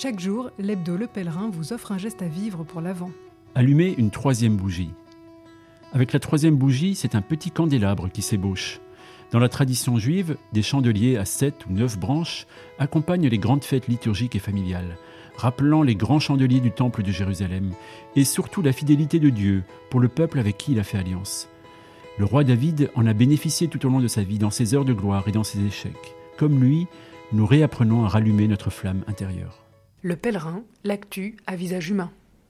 Chaque jour, l'hebdo Le Pèlerin vous offre un geste à vivre pour l'Avent. Allumez une troisième bougie. Avec la troisième bougie, c'est un petit candélabre qui s'ébauche. Dans la tradition juive, des chandeliers à sept ou neuf branches accompagnent les grandes fêtes liturgiques et familiales, rappelant les grands chandeliers du temple de Jérusalem, et surtout la fidélité de Dieu pour le peuple avec qui il a fait alliance. Le roi David en a bénéficié tout au long de sa vie, dans ses heures de gloire et dans ses échecs. Comme lui, nous réapprenons à rallumer notre flamme intérieure. Le pèlerin, l'actu à visage humain.